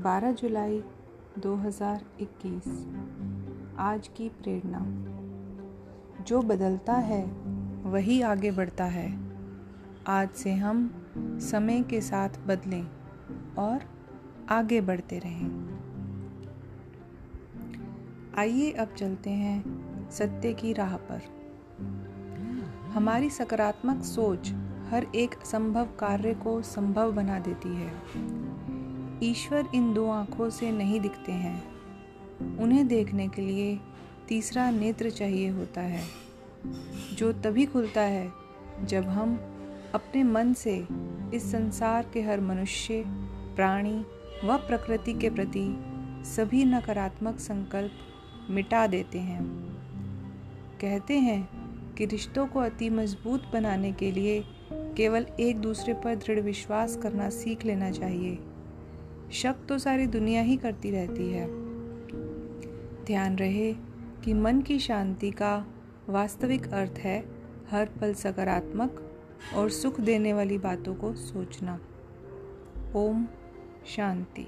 12 जुलाई 2021 आज की प्रेरणा। जो बदलता है, वही आगे बढ़ता है। आज से हम समय के साथ बदलें और आगे बढ़ते रहें। आइए अब चलते हैं सत्य की राह पर। हमारी सकारात्मक सोच हर एक संभव कार्य को संभव बना देती है। ईश्वर इन दो आँखों से नहीं दिखते हैं। उन्हें देखने के लिए तीसरा नेत्र चाहिए होता है, जो तभी खुलता है जब हम अपने मन से इस संसार के हर मनुष्य, प्राणी व प्रकृति के प्रति सभी नकारात्मक संकल्प मिटा देते हैं। कहते हैं कि रिश्तों को अति मज़बूत बनाने के लिए केवल एक दूसरे पर दृढ़ विश्वास करना सीख लेना चाहिए। शक तो सारी दुनिया ही करती रहती है। ध्यान रहे कि मन की शांति का वास्तविक अर्थ है हर पल सकारात्मक और सुख देने वाली बातों को सोचना। ओम शांति।